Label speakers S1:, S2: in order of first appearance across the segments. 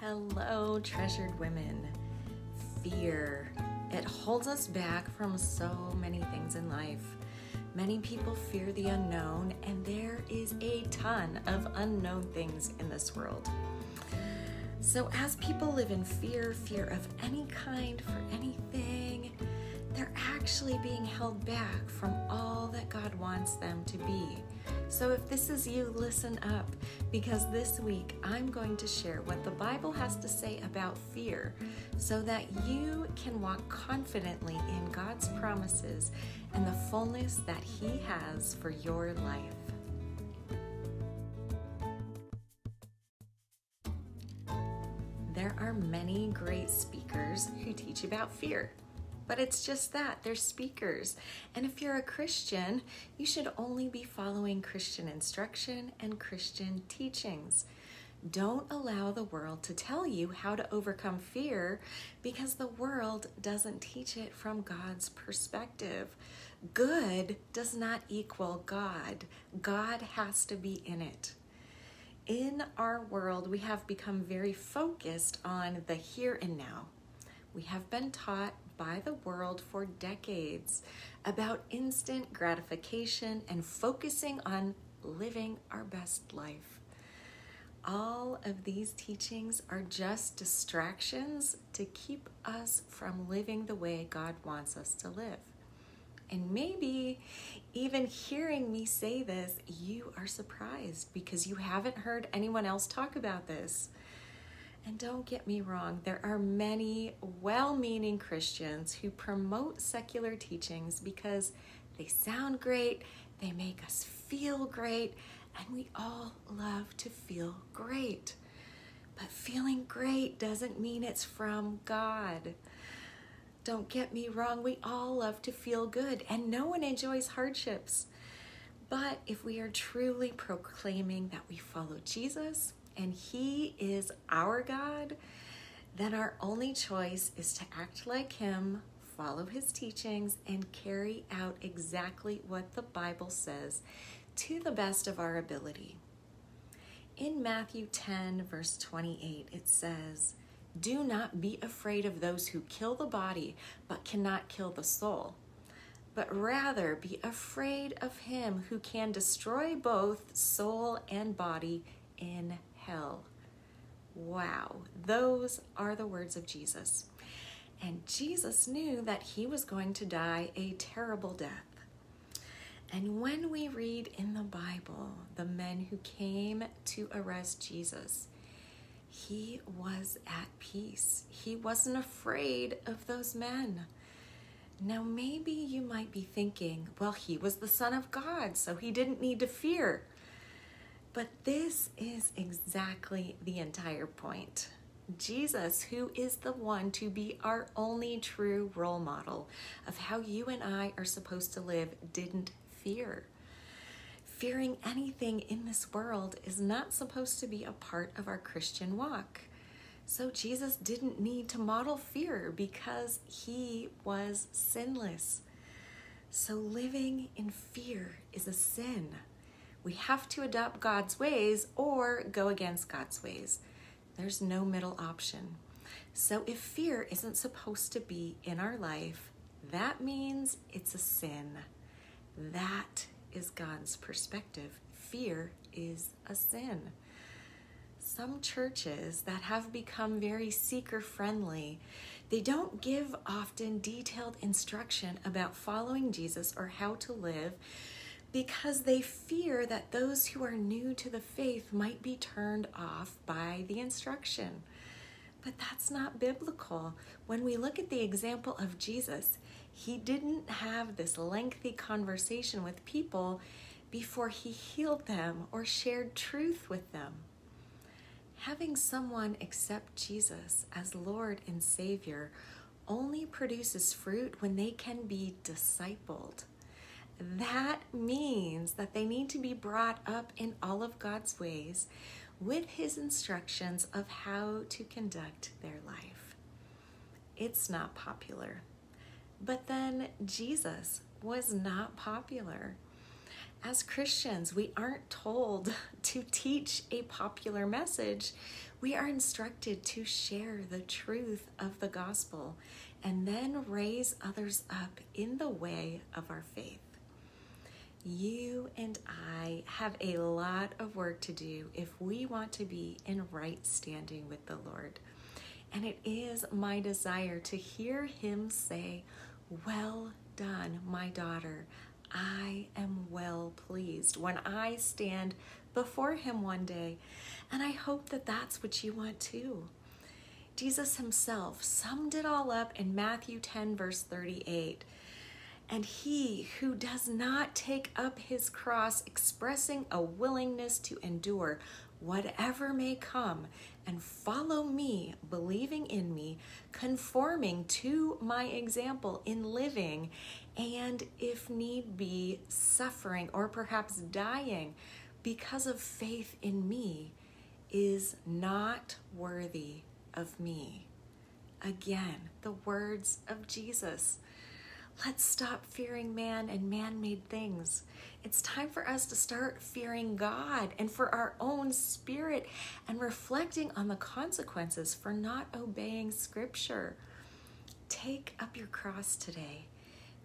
S1: Hello, treasured women. Fear. It holds us back from so many things in life. Many people fear the unknown, and there is a ton of unknown things in this world. So, as people live in fear, fear of any kind for anything, actually being held back from all that God wants them to be. So, if this is you, listen up because this week I'm going to share what the Bible has to say about fear so that you can walk confidently in God's promises and the fullness that He has for your life. There are many great speakers who teach about fear. But it's just that, they're speakers. And if you're a Christian, you should only be following Christian instruction and Christian teachings. Don't allow the world to tell you how to overcome fear because the world doesn't teach it from God's perspective. Good does not equal God, God has to be in it. In our world, we have become very focused on the here and now. We have been taught by the world for decades about instant gratification and focusing on living our best life. All of these teachings are just distractions to keep us from living the way God wants us to live. And maybe even hearing me say this, you are surprised because you haven't heard anyone else talk about this. And don't get me wrong, there are many well meaning Christians who promote secular teachings because they sound great, they make us feel great, and we all love to feel great. But feeling great doesn't mean it's from God. Don't get me wrong, we all love to feel good, and no one enjoys hardships. But if we are truly proclaiming that we follow Jesus, and He is our God, then our only choice is to act like Him, follow His teachings, and carry out exactly what the Bible says to the best of our ability. In Matthew 10, verse 28, it says, Do not be afraid of those who kill the body, but cannot kill the soul but rather be afraid of him who can destroy both soul and body in hell. Wow, those are the words of Jesus. And Jesus knew that he was going to die a terrible death. And when we read in the Bible the men who came to arrest Jesus, he was at peace. He wasn't afraid of those men. Now, maybe you might be thinking, well, he was the Son of God, so he didn't need to fear. But this is exactly the entire point. Jesus, who is the one to be our only true role model of how you and I are supposed to live, didn't fear. Fearing anything in this world is not supposed to be a part of our Christian walk. So Jesus didn't need to model fear because he was sinless. So living in fear is a sin. We have to adopt God's ways or go against God's ways. There's no middle option. So if fear isn't supposed to be in our life, that means it's a sin. That is God's perspective. Fear is a sin. Some churches that have become very seeker friendly, they don't give often detailed instruction about following Jesus or how to live because they fear that those who are new to the faith might be turned off by the instruction. But that's not biblical. When we look at the example of Jesus, he didn't have this lengthy conversation with people before he healed them or shared truth with them. Having someone accept Jesus as Lord and Savior only produces fruit when they can be discipled that means that they need to be brought up in all of God's ways with His instructions of how to conduct their life. It's not popular. But then Jesus was not popular. As Christians, we aren't told to teach a popular message. We are instructed to share the truth of the gospel and then raise others up in the way of our faith. You and I have a lot of work to do if we want to be in right standing with the Lord. And it is my desire to hear Him say, Well done, my daughter. I am well pleased when I stand before Him one day. And I hope that that's what you want too. Jesus Himself summed it all up in Matthew 10, verse 38. And he who does not take up his cross, expressing a willingness to endure whatever may come, and follow me, believing in me, conforming to my example in living, and if need be, suffering or perhaps dying because of faith in me, is not worthy of me. Again, the words of Jesus. Let's stop fearing man and man made things. It's time for us to start fearing God and for our own spirit and reflecting on the consequences for not obeying Scripture. Take up your cross today.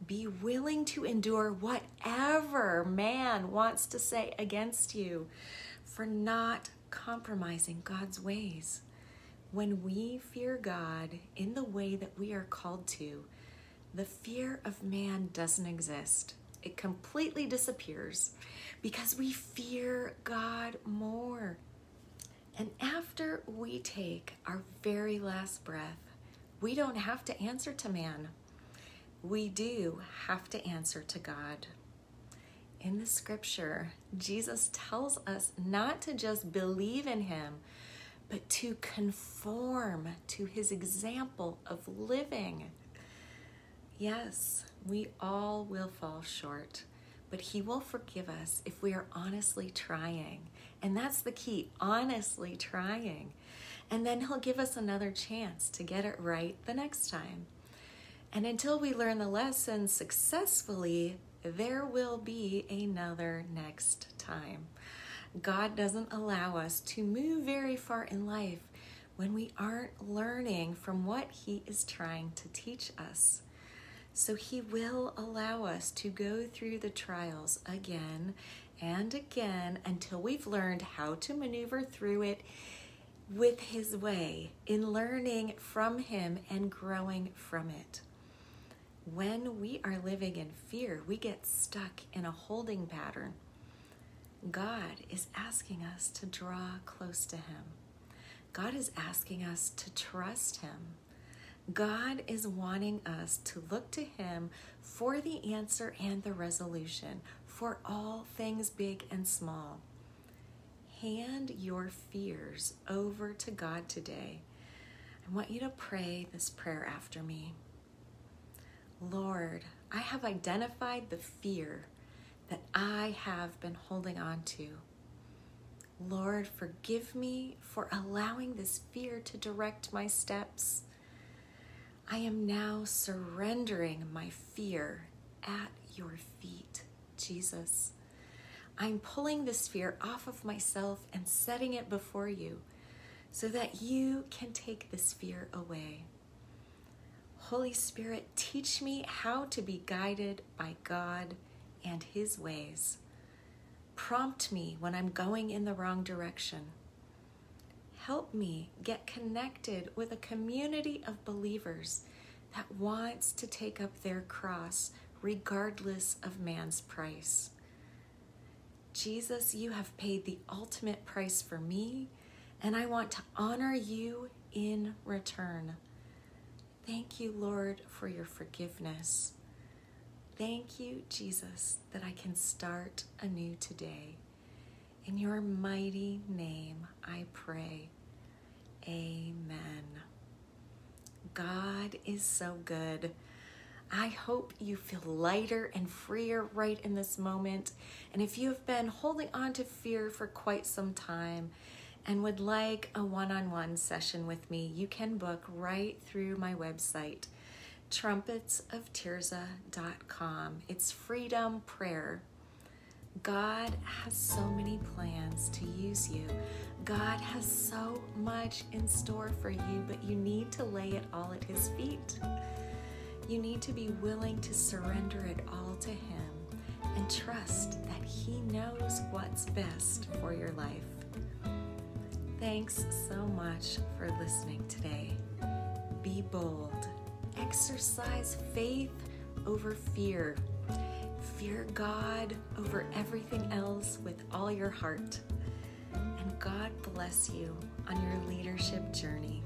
S1: Be willing to endure whatever man wants to say against you for not compromising God's ways. When we fear God in the way that we are called to, the fear of man doesn't exist. It completely disappears because we fear God more. And after we take our very last breath, we don't have to answer to man. We do have to answer to God. In the scripture, Jesus tells us not to just believe in him, but to conform to his example of living. Yes, we all will fall short, but He will forgive us if we are honestly trying. And that's the key honestly trying. And then He'll give us another chance to get it right the next time. And until we learn the lesson successfully, there will be another next time. God doesn't allow us to move very far in life when we aren't learning from what He is trying to teach us. So He will allow us to go through the trials again and again until we've learned how to maneuver through it with His way in learning from Him and growing from it. When we are living in fear, we get stuck in a holding pattern. God is asking us to draw close to Him. God is asking us to trust Him God is wanting us to look to Him for the answer and the resolution for all things big and small. Hand your fears over to God today. I want you to pray this prayer after me. Lord, I have identified the fear that I have been holding on to. Lord, forgive me for allowing this fear to direct my steps. I am now surrendering my fear at your feet, Jesus. I'm pulling this fear off of myself and setting it before you so that you can take this fear away. Holy Spirit, teach me how to be guided by God and His ways. Prompt me when I'm going in the wrong direction help me get connected with a community of believers that wants to take up their cross regardless of man's price. Jesus, you have paid the ultimate price for me, and I want to honor you in return. Thank you, Lord, for your forgiveness. Thank you, Jesus, that I can start anew today. In your mighty name, I pray. Amen. God is so good. I hope you feel lighter and freer right in this moment. And if you have been holding on to fear for quite some time and would like a one on one session with me, you can book right through my website, trumpetsoftirzah.com. It's freedom prayer. God has so many plans to use you. God has so much in store for you, but you need to lay it all at His feet. You need to be willing to surrender it all to Him and trust that He knows what's best for your life. Thanks so much for listening today. Be bold, exercise faith over fear. Fear God over everything else with all your heart. And God bless you on your leadership journey.